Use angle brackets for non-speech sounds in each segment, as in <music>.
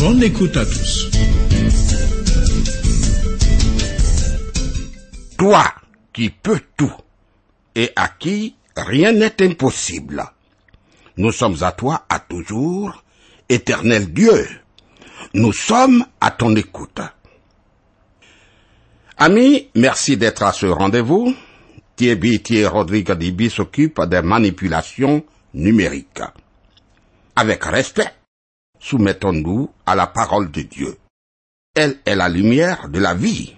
Bonne écoute à tous. Toi qui peux tout et à qui rien n'est impossible. Nous sommes à toi à toujours, éternel Dieu. Nous sommes à ton écoute. Amis, merci d'être à ce rendez-vous. Thierry Rodrigue Dibi s'occupe des manipulations numériques. Avec respect, soumettons-nous à la parole de Dieu. Elle est la lumière de la vie.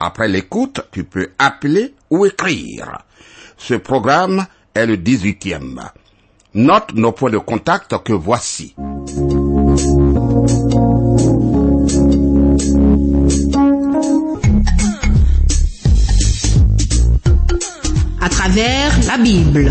Après l'écoute, tu peux appeler ou écrire. Ce programme est le 18e. Note nos points de contact que voici. À travers la Bible.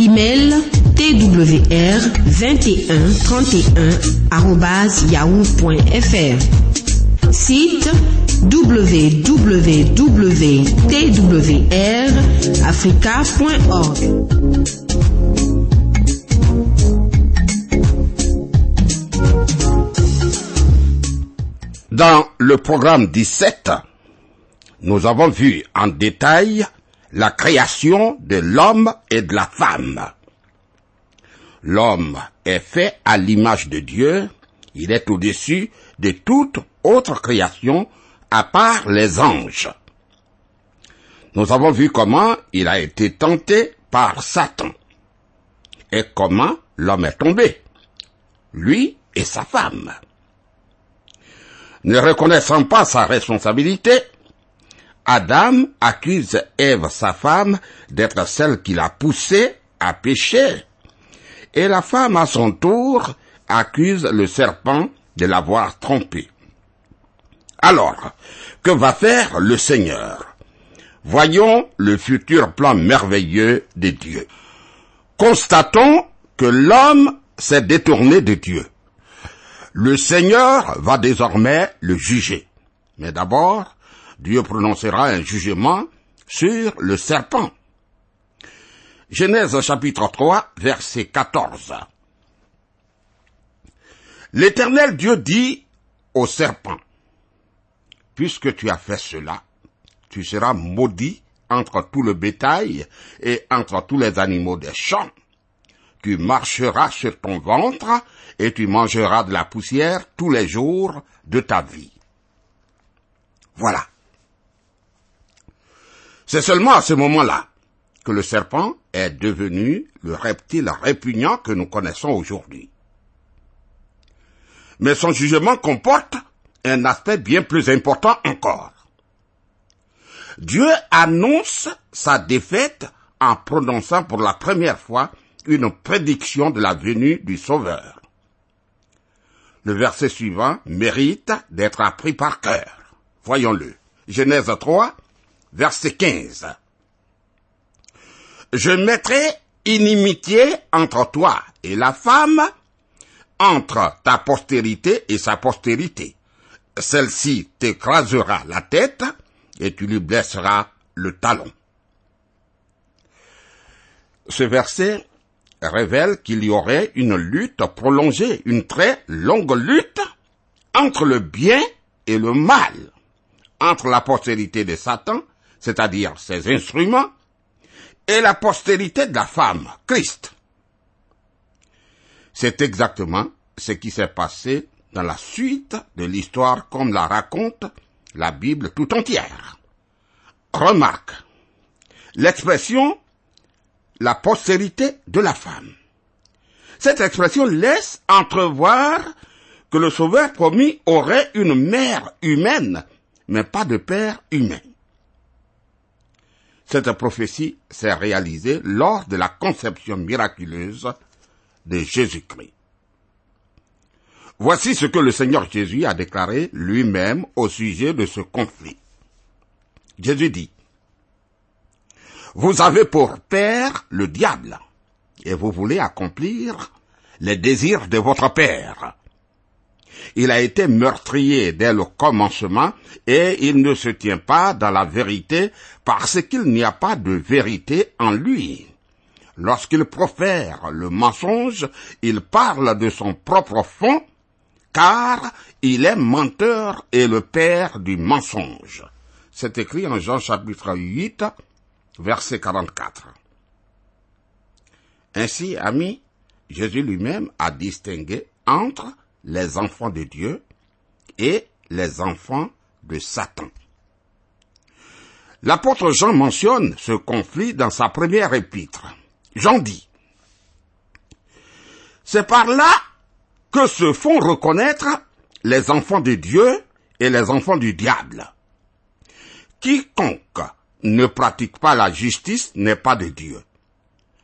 Email twr 21 31 yahoo.fr. Site www.twrafrica.org. Dans le programme 17, nous avons vu en détail la création de l'homme et de la femme. L'homme est fait à l'image de Dieu, il est au-dessus de toute autre création à part les anges. Nous avons vu comment il a été tenté par Satan et comment l'homme est tombé, lui et sa femme. Ne reconnaissant pas sa responsabilité, Adam accuse Ève, sa femme, d'être celle qui l'a poussé à pécher. Et la femme, à son tour, accuse le serpent de l'avoir trompé. Alors, que va faire le Seigneur? Voyons le futur plan merveilleux de Dieu. Constatons que l'homme s'est détourné de Dieu. Le Seigneur va désormais le juger. Mais d'abord, Dieu prononcera un jugement sur le serpent. Genèse chapitre 3, verset 14. L'Éternel Dieu dit au serpent, Puisque tu as fait cela, tu seras maudit entre tout le bétail et entre tous les animaux des champs. Tu marcheras sur ton ventre et tu mangeras de la poussière tous les jours de ta vie. Voilà. C'est seulement à ce moment-là que le serpent est devenu le reptile répugnant que nous connaissons aujourd'hui. Mais son jugement comporte un aspect bien plus important encore. Dieu annonce sa défaite en prononçant pour la première fois une prédiction de la venue du Sauveur. Le verset suivant mérite d'être appris par cœur. Voyons-le. Genèse 3, verset 15. Je mettrai inimitié entre toi et la femme, entre ta postérité et sa postérité. Celle-ci t'écrasera la tête et tu lui blesseras le talon. Ce verset révèle qu'il y aurait une lutte prolongée, une très longue lutte entre le bien et le mal, entre la postérité de Satan, c'est-à-dire ses instruments, et la postérité de la femme, Christ. C'est exactement ce qui s'est passé dans la suite de l'histoire comme la raconte la Bible tout entière. Remarque, l'expression la postérité de la femme. Cette expression laisse entrevoir que le Sauveur promis aurait une mère humaine, mais pas de père humain. Cette prophétie s'est réalisée lors de la conception miraculeuse de Jésus-Christ. Voici ce que le Seigneur Jésus a déclaré lui-même au sujet de ce conflit. Jésus dit, Vous avez pour père le diable, et vous voulez accomplir les désirs de votre père. Il a été meurtrier dès le commencement et il ne se tient pas dans la vérité parce qu'il n'y a pas de vérité en lui. Lorsqu'il profère le mensonge, il parle de son propre fond car il est menteur et le père du mensonge. C'est écrit en Jean chapitre 8, verset 44. Ainsi, ami, Jésus lui-même a distingué entre les enfants de Dieu et les enfants de Satan. L'apôtre Jean mentionne ce conflit dans sa première épître. Jean dit, C'est par là que se font reconnaître les enfants de Dieu et les enfants du diable. Quiconque ne pratique pas la justice n'est pas de Dieu,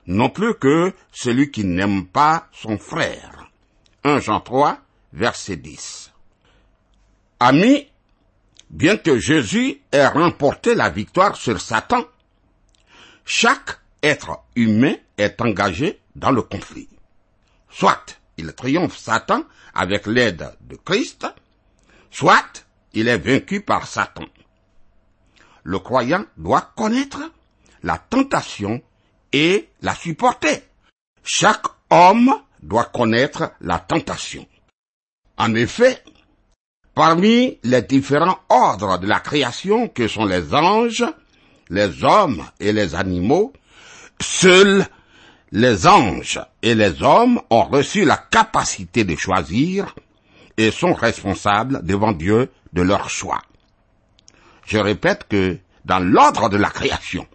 non plus que celui qui n'aime pas son frère. 1 Jean 3, verset 10. Amis, bien que Jésus ait remporté la victoire sur Satan, chaque être humain est engagé dans le conflit. Soit il triomphe Satan avec l'aide de Christ, soit il est vaincu par Satan. Le croyant doit connaître la tentation et la supporter. Chaque homme doit connaître la tentation. En effet, parmi les différents ordres de la création que sont les anges, les hommes et les animaux, seuls les anges et les hommes ont reçu la capacité de choisir et sont responsables devant Dieu de leur choix. Je répète que dans l'ordre de la création,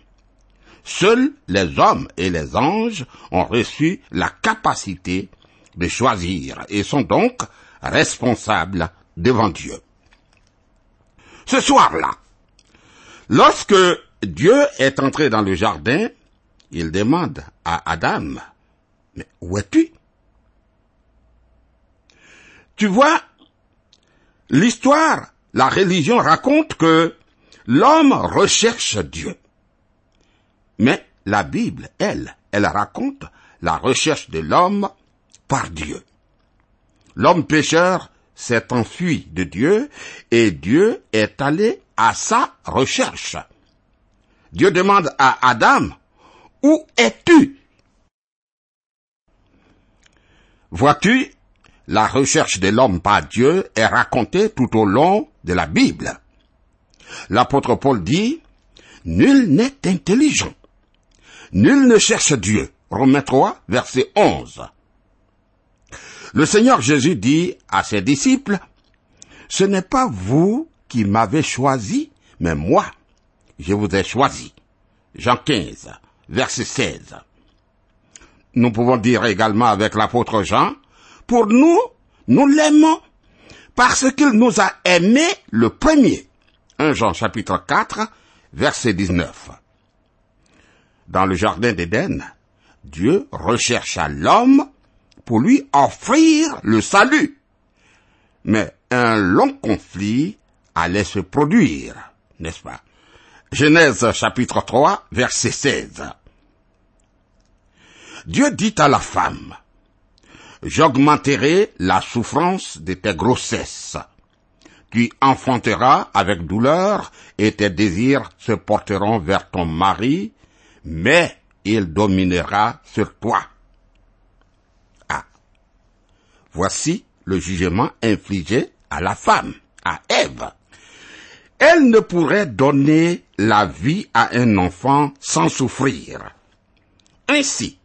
seuls les hommes et les anges ont reçu la capacité de choisir et sont donc responsables devant Dieu. Ce soir-là, lorsque Dieu est entré dans le jardin, il demande à Adam, mais où es-tu? Tu vois, l'histoire, la religion raconte que l'homme recherche Dieu. Mais la Bible, elle, elle raconte la recherche de l'homme par Dieu. L'homme pécheur s'est enfui de Dieu et Dieu est allé à sa recherche. Dieu demande à Adam, où es-tu? Vois-tu, la recherche de l'homme par Dieu est racontée tout au long de la Bible. L'apôtre Paul dit, Nul n'est intelligent. Nul ne cherche Dieu. Romains 3, verset 11. Le Seigneur Jésus dit à ses disciples, Ce n'est pas vous qui m'avez choisi, mais moi, je vous ai choisi. Jean 15, verset 16. Nous pouvons dire également avec l'apôtre Jean, pour nous, nous l'aimons parce qu'il nous a aimés le premier. 1 Jean chapitre 4, verset 19. Dans le jardin d'Éden, Dieu rechercha l'homme pour lui offrir le salut. Mais un long conflit allait se produire, n'est-ce pas? Genèse chapitre 3, verset 16. Dieu dit à la femme, J'augmenterai la souffrance de tes grossesses. Tu enfanteras avec douleur et tes désirs se porteront vers ton mari, mais il dominera sur toi. Ah. Voici le jugement infligé à la femme, à Ève. Elle ne pourrait donner la vie à un enfant sans souffrir. Ainsi,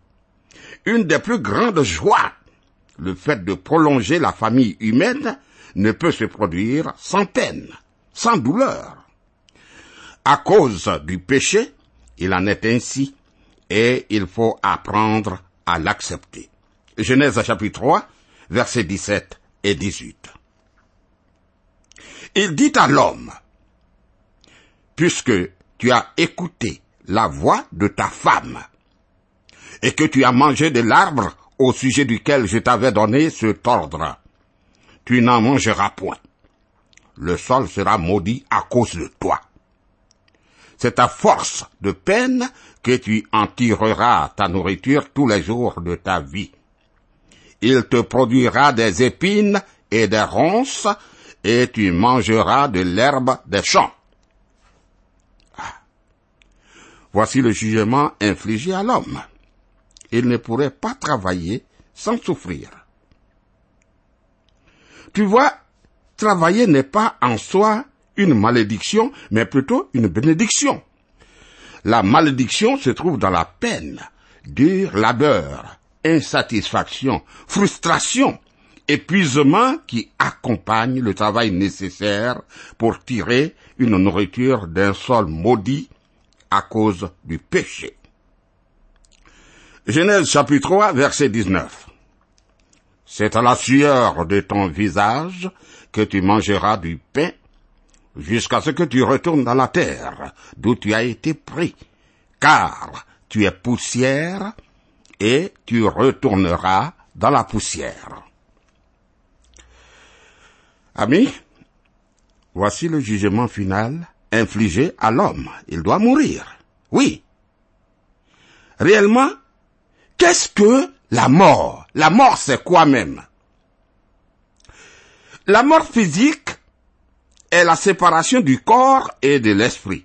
une des plus grandes joies, le fait de prolonger la famille humaine, ne peut se produire sans peine, sans douleur. À cause du péché, il en est ainsi, et il faut apprendre à l'accepter. Genèse chapitre 3, versets 17 et 18. Il dit à l'homme, puisque tu as écouté la voix de ta femme, et que tu as mangé de l'arbre au sujet duquel je t'avais donné ce ordre, tu n'en mangeras point. Le sol sera maudit à cause de toi. C'est à force de peine que tu en tireras ta nourriture tous les jours de ta vie. Il te produira des épines et des ronces, et tu mangeras de l'herbe des champs. Ah. Voici le jugement infligé à l'homme. Il ne pourrait pas travailler sans souffrir. Tu vois, travailler n'est pas en soi une malédiction, mais plutôt une bénédiction. La malédiction se trouve dans la peine, dur labeur, insatisfaction, frustration, épuisement qui accompagne le travail nécessaire pour tirer une nourriture d'un sol maudit à cause du péché. Genèse chapitre 3 verset 19. C'est à la sueur de ton visage que tu mangeras du pain jusqu'à ce que tu retournes dans la terre d'où tu as été pris, car tu es poussière et tu retourneras dans la poussière. Amis, voici le jugement final infligé à l'homme. Il doit mourir. Oui. Réellement, qu'est-ce que la mort? La mort, c'est quoi même? La mort physique est la séparation du corps et de l'esprit.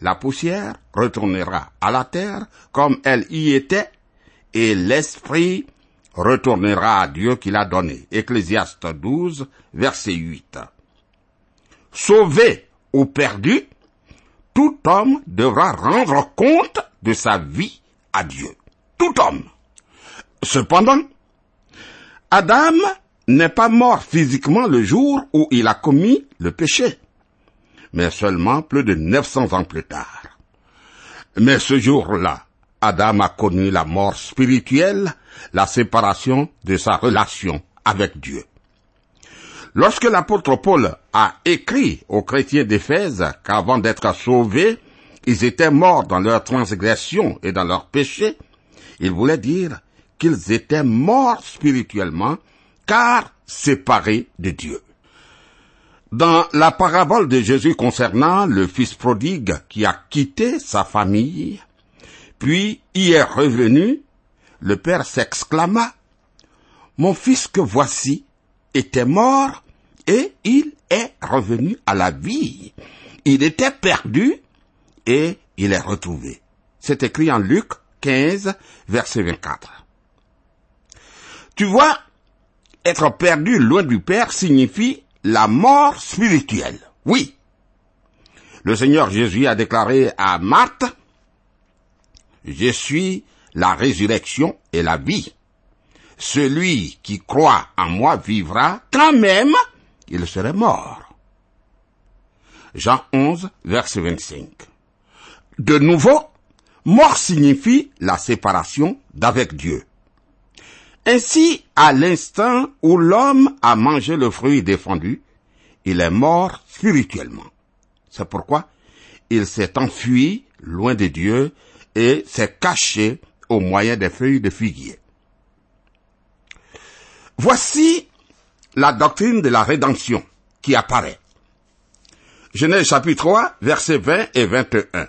La poussière retournera à la terre comme elle y était, et l'esprit retournera à Dieu qui l'a donné. Ecclésiaste 12, verset 8. Sauvé ou perdu, tout homme devra rendre compte de sa vie à Dieu. Tout homme. Cependant, Adam n'est pas mort physiquement le jour où il a commis le péché, mais seulement plus de 900 ans plus tard. Mais ce jour-là, Adam a connu la mort spirituelle, la séparation de sa relation avec Dieu. Lorsque l'apôtre Paul a écrit aux chrétiens d'Éphèse qu'avant d'être sauvés, ils étaient morts dans leur transgression et dans leur péché, il voulait dire qu'ils étaient morts spirituellement car séparés de Dieu. Dans la parabole de Jésus concernant le fils prodigue qui a quitté sa famille, puis y est revenu, le père s'exclama, Mon fils que voici était mort et il est revenu à la vie. Il était perdu et il est retrouvé. C'est écrit en Luc 15, verset 24. Tu vois, être perdu loin du Père signifie la mort spirituelle. Oui. Le Seigneur Jésus a déclaré à Marthe, Je suis la résurrection et la vie. Celui qui croit en moi vivra quand même il serait mort. Jean 11, verset 25. De nouveau, mort signifie la séparation d'avec Dieu. Ainsi, à l'instant où l'homme a mangé le fruit défendu, il est mort spirituellement. C'est pourquoi il s'est enfui loin de Dieu et s'est caché au moyen des feuilles de figuier. Voici la doctrine de la rédemption qui apparaît. Genèse chapitre 3, versets 20 et 21.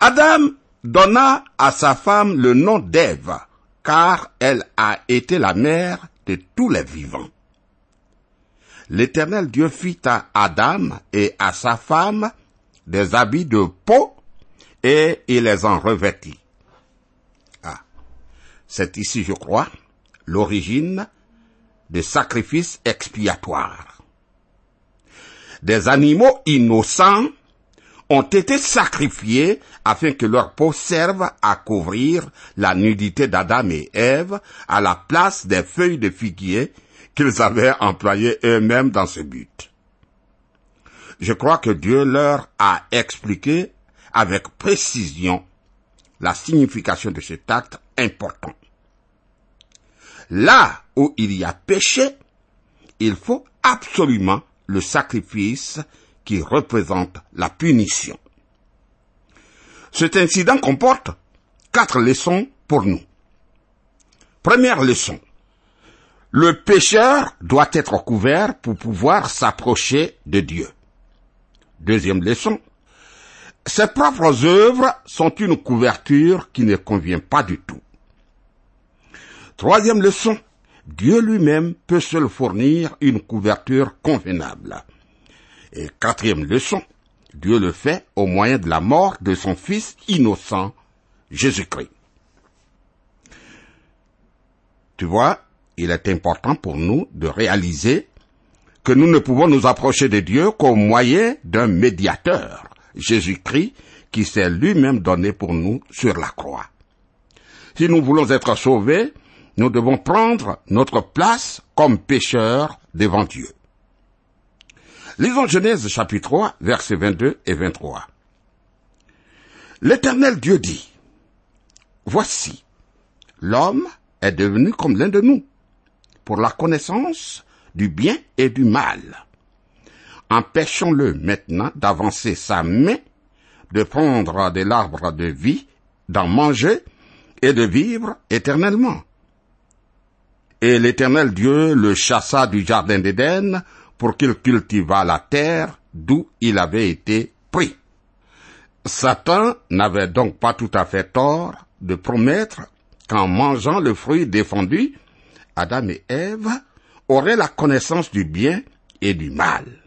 Adam donna à sa femme le nom d'Ève, car elle a été la mère de tous les vivants. L'Éternel Dieu fit à Adam et à sa femme des habits de peau et il les en revêtit. Ah, c'est ici, je crois, l'origine des sacrifices expiatoires. Des animaux innocents ont été sacrifiés afin que leur peau serve à couvrir la nudité d'Adam et Ève à la place des feuilles de figuier qu'ils avaient employées eux-mêmes dans ce but. je crois que Dieu leur a expliqué avec précision la signification de cet acte important. Là où il y a péché, il faut absolument le sacrifice qui représente la punition. Cet incident comporte quatre leçons pour nous. Première leçon. Le pécheur doit être couvert pour pouvoir s'approcher de Dieu. Deuxième leçon. Ses propres œuvres sont une couverture qui ne convient pas du tout. Troisième leçon. Dieu lui-même peut seul fournir une couverture convenable. Et quatrième leçon. Dieu le fait au moyen de la mort de son Fils innocent, Jésus-Christ. Tu vois, il est important pour nous de réaliser que nous ne pouvons nous approcher de Dieu qu'au moyen d'un médiateur, Jésus-Christ, qui s'est lui-même donné pour nous sur la croix. Si nous voulons être sauvés, nous devons prendre notre place comme pécheurs devant Dieu. Lisons Genèse chapitre 3, versets 22 et 23. L'Éternel Dieu dit, Voici, l'homme est devenu comme l'un de nous, pour la connaissance du bien et du mal. Empêchons-le maintenant d'avancer sa main, de prendre de l'arbre de vie, d'en manger et de vivre éternellement. Et l'Éternel Dieu le chassa du jardin d'Éden pour qu'il cultivât la terre d'où il avait été pris. Satan n'avait donc pas tout à fait tort de promettre qu'en mangeant le fruit défendu, Adam et Ève auraient la connaissance du bien et du mal.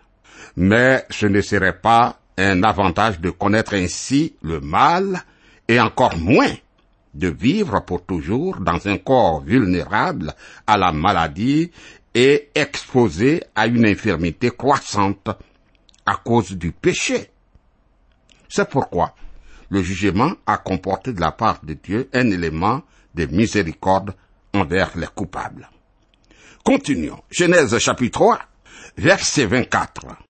Mais ce ne serait pas un avantage de connaître ainsi le mal et encore moins de vivre pour toujours dans un corps vulnérable à la maladie et exposé à une infirmité croissante à cause du péché. C'est pourquoi le jugement a comporté de la part de Dieu un élément de miséricorde envers les coupables. Continuons. Genèse chapitre 3, verset 24.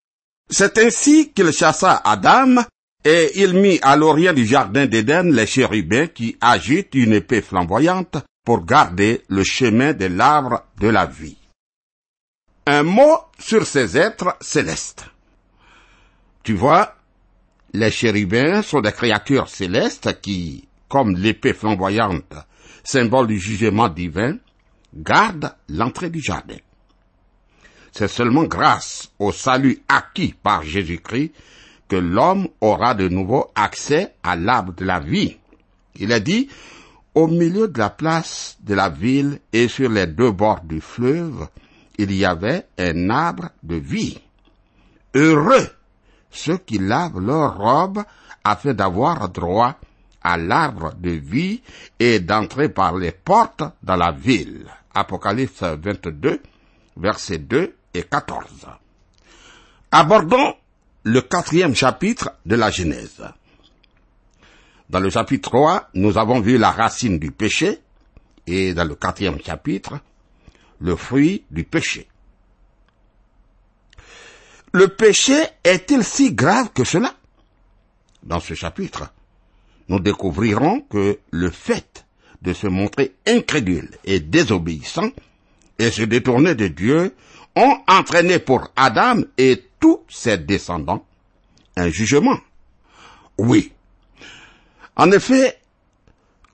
C'est ainsi qu'il chassa Adam et il mit à l'orient du jardin d'Éden les chérubins qui agitent une épée flamboyante pour garder le chemin de l'arbre de la vie. Un mot sur ces êtres célestes. Tu vois, les chérubins sont des créatures célestes qui, comme l'épée flamboyante, symbole du jugement divin, gardent l'entrée du jardin. C'est seulement grâce au salut acquis par Jésus-Christ que l'homme aura de nouveau accès à l'arbre de la vie. Il est dit, au milieu de la place de la ville et sur les deux bords du fleuve, il y avait un arbre de vie. Heureux ceux qui lavent leurs robes afin d'avoir droit à l'arbre de vie et d'entrer par les portes dans la ville. Apocalypse 22, versets 2 et 14. Abordons le quatrième chapitre de la Genèse. Dans le chapitre 3, nous avons vu la racine du péché, et dans le quatrième chapitre, le fruit du péché. Le péché est-il si grave que cela? Dans ce chapitre, nous découvrirons que le fait de se montrer incrédule et désobéissant et se détourner de Dieu ont entraîné pour Adam et tous ses descendants un jugement. Oui. En effet,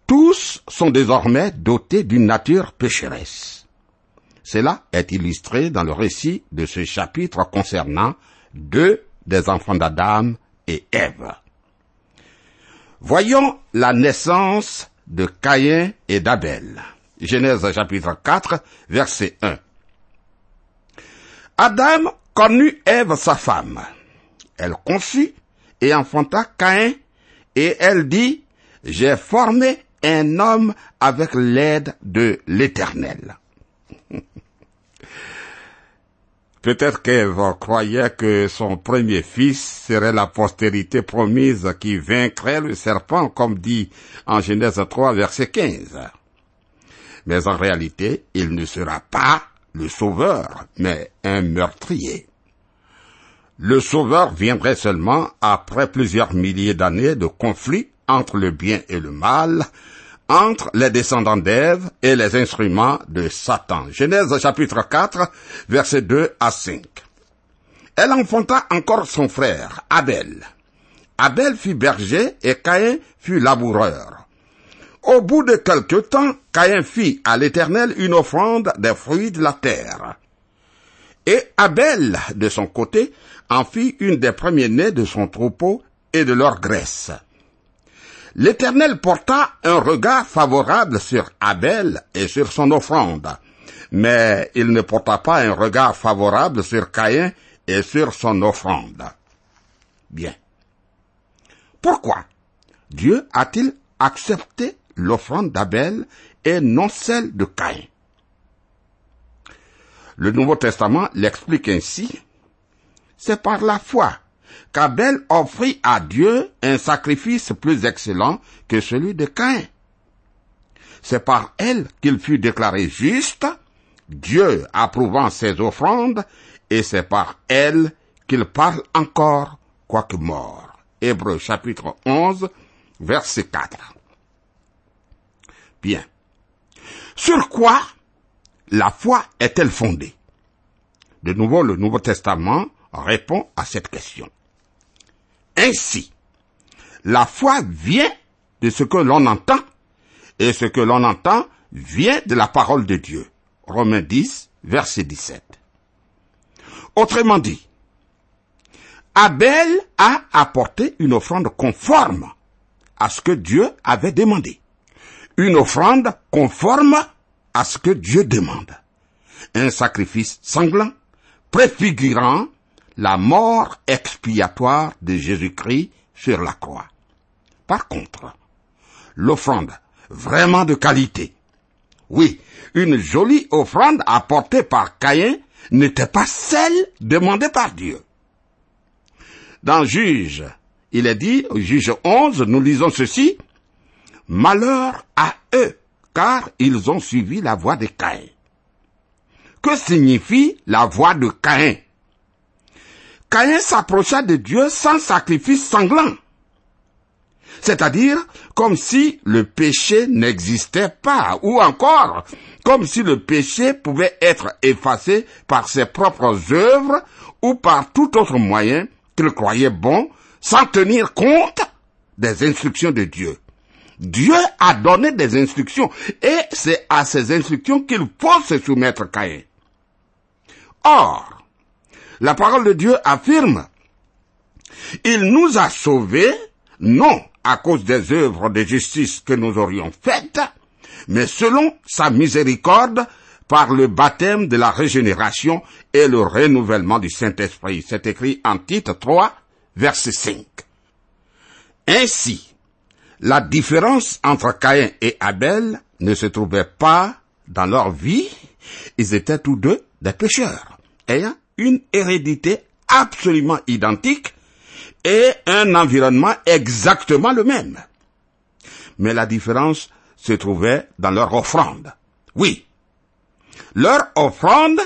tous sont désormais dotés d'une nature pécheresse. Cela est illustré dans le récit de ce chapitre concernant deux des enfants d'Adam et Ève. Voyons la naissance de Caïn et d'Abel. Genèse chapitre 4, verset 1. Adam connut Ève sa femme. Elle conçut et enfanta Caïn, et elle dit, j'ai formé un homme avec l'aide de l'Éternel. <laughs> Peut-être qu'Ève croyait que son premier fils serait la postérité promise qui vaincrait le serpent, comme dit en Genèse 3, verset 15. Mais en réalité, il ne sera pas le sauveur, mais un meurtrier. le Sauveur viendrait seulement après plusieurs milliers d'années de conflits entre le bien et le mal, entre les descendants d'Ève et les instruments de Satan. Genèse chapitre 4, versets 2 à 5. Elle enfanta encore son frère, Abel. Abel fut berger et Caïn fut laboureur. Au bout de quelque temps, Caïn fit à l'Éternel une offrande des fruits de la terre. Et Abel, de son côté, en fit une des premiers-nés de son troupeau et de leur graisse. L'Éternel porta un regard favorable sur Abel et sur son offrande, mais il ne porta pas un regard favorable sur Caïn et sur son offrande. Bien. Pourquoi Dieu a-t-il accepté l'offrande d'Abel et non celle de Caïn Le Nouveau Testament l'explique ainsi. C'est par la foi qu'Abel offrit à Dieu un sacrifice plus excellent que celui de Caïn. C'est par elle qu'il fut déclaré juste, Dieu approuvant ses offrandes, et c'est par elle qu'il parle encore, quoique mort. Hébreu chapitre 11, verset 4. Bien. Sur quoi la foi est-elle fondée? De nouveau, le Nouveau Testament répond à cette question. Ainsi, la foi vient de ce que l'on entend, et ce que l'on entend vient de la parole de Dieu. Romains 10, verset 17. Autrement dit, Abel a apporté une offrande conforme à ce que Dieu avait demandé. Une offrande conforme à ce que Dieu demande. Un sacrifice sanglant, préfigurant la mort expiatoire de Jésus-Christ sur la croix. Par contre, l'offrande vraiment de qualité. Oui, une jolie offrande apportée par Caïn n'était pas celle demandée par Dieu. Dans Juge, il est dit, au Juge 11, nous lisons ceci, Malheur à eux, car ils ont suivi la voie de Caïn. Que signifie la voie de Caïn? Caïn s'approcha de Dieu sans sacrifice sanglant. C'est-à-dire comme si le péché n'existait pas, ou encore comme si le péché pouvait être effacé par ses propres œuvres ou par tout autre moyen qu'il croyait bon, sans tenir compte des instructions de Dieu. Dieu a donné des instructions, et c'est à ces instructions qu'il faut se soumettre Caïn. Or, la parole de Dieu affirme, il nous a sauvés, non à cause des œuvres de justice que nous aurions faites, mais selon sa miséricorde par le baptême de la régénération et le renouvellement du Saint-Esprit. C'est écrit en titre 3, verset 5. Ainsi, la différence entre Caïn et Abel ne se trouvait pas dans leur vie, ils étaient tous deux des pécheurs, ayant une hérédité absolument identique et un environnement exactement le même. Mais la différence se trouvait dans leur offrande. Oui, leur offrande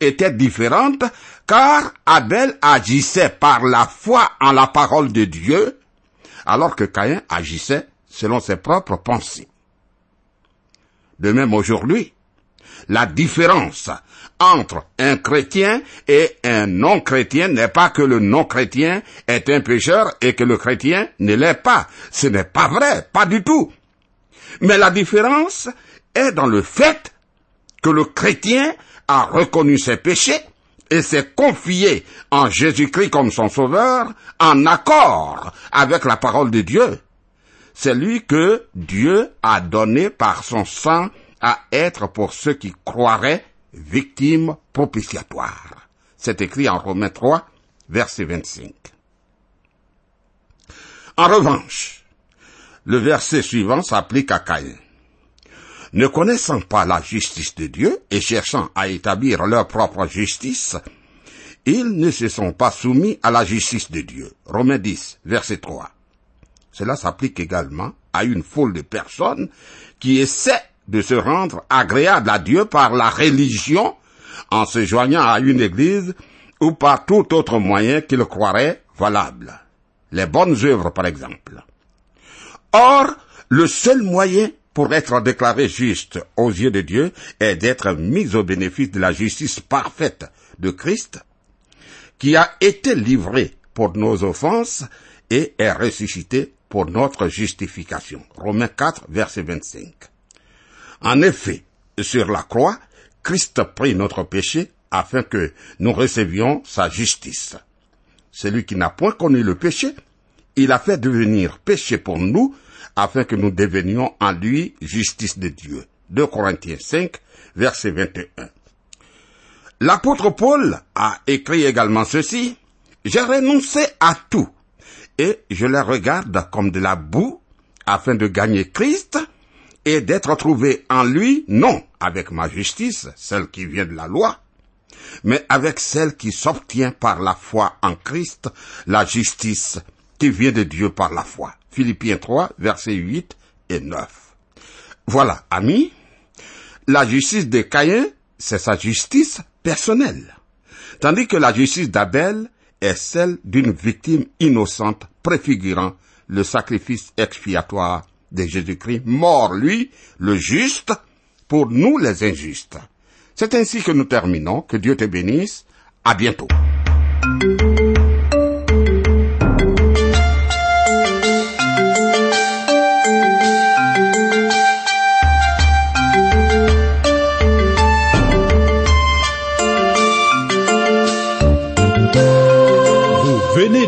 était différente car Abel agissait par la foi en la parole de Dieu, alors que Caïn agissait selon ses propres pensées. De même aujourd'hui, la différence entre un chrétien et un non-chrétien n'est pas que le non-chrétien est un pécheur et que le chrétien ne l'est pas. Ce n'est pas vrai, pas du tout. Mais la différence est dans le fait que le chrétien a reconnu ses péchés et s'est confié en Jésus-Christ comme son sauveur en accord avec la parole de Dieu. C'est lui que Dieu a donné par son sang à être pour ceux qui croiraient victime propitiatoire. C'est écrit en Romains 3, verset 25. En revanche, le verset suivant s'applique à Caïn. Ne connaissant pas la justice de Dieu et cherchant à établir leur propre justice, ils ne se sont pas soumis à la justice de Dieu. Romains 10, verset 3. Cela s'applique également à une foule de personnes qui essaient de se rendre agréable à Dieu par la religion en se joignant à une église ou par tout autre moyen qu'il croirait valable. Les bonnes œuvres, par exemple. Or, le seul moyen pour être déclaré juste aux yeux de Dieu est d'être mis au bénéfice de la justice parfaite de Christ, qui a été livré pour nos offenses et est ressuscité pour notre justification. Romains 4, verset 25. En effet, sur la croix, Christ prit notre péché afin que nous recevions sa justice. Celui qui n'a point connu le péché, il a fait devenir péché pour nous afin que nous devenions en lui justice de Dieu. 2 Corinthiens 5, verset 21. L'apôtre Paul a écrit également ceci, J'ai renoncé à tout, et je les regarde comme de la boue, afin de gagner Christ, et d'être trouvé en lui, non avec ma justice, celle qui vient de la loi, mais avec celle qui s'obtient par la foi en Christ, la justice qui vient de Dieu par la foi. Philippiens 3, versets 8 et 9. Voilà, amis, la justice de Caïn, c'est sa justice personnelle, tandis que la justice d'Abel est celle d'une victime innocente préfigurant le sacrifice expiatoire de Jésus-Christ, mort lui, le juste, pour nous les injustes. C'est ainsi que nous terminons. Que Dieu te bénisse. À bientôt.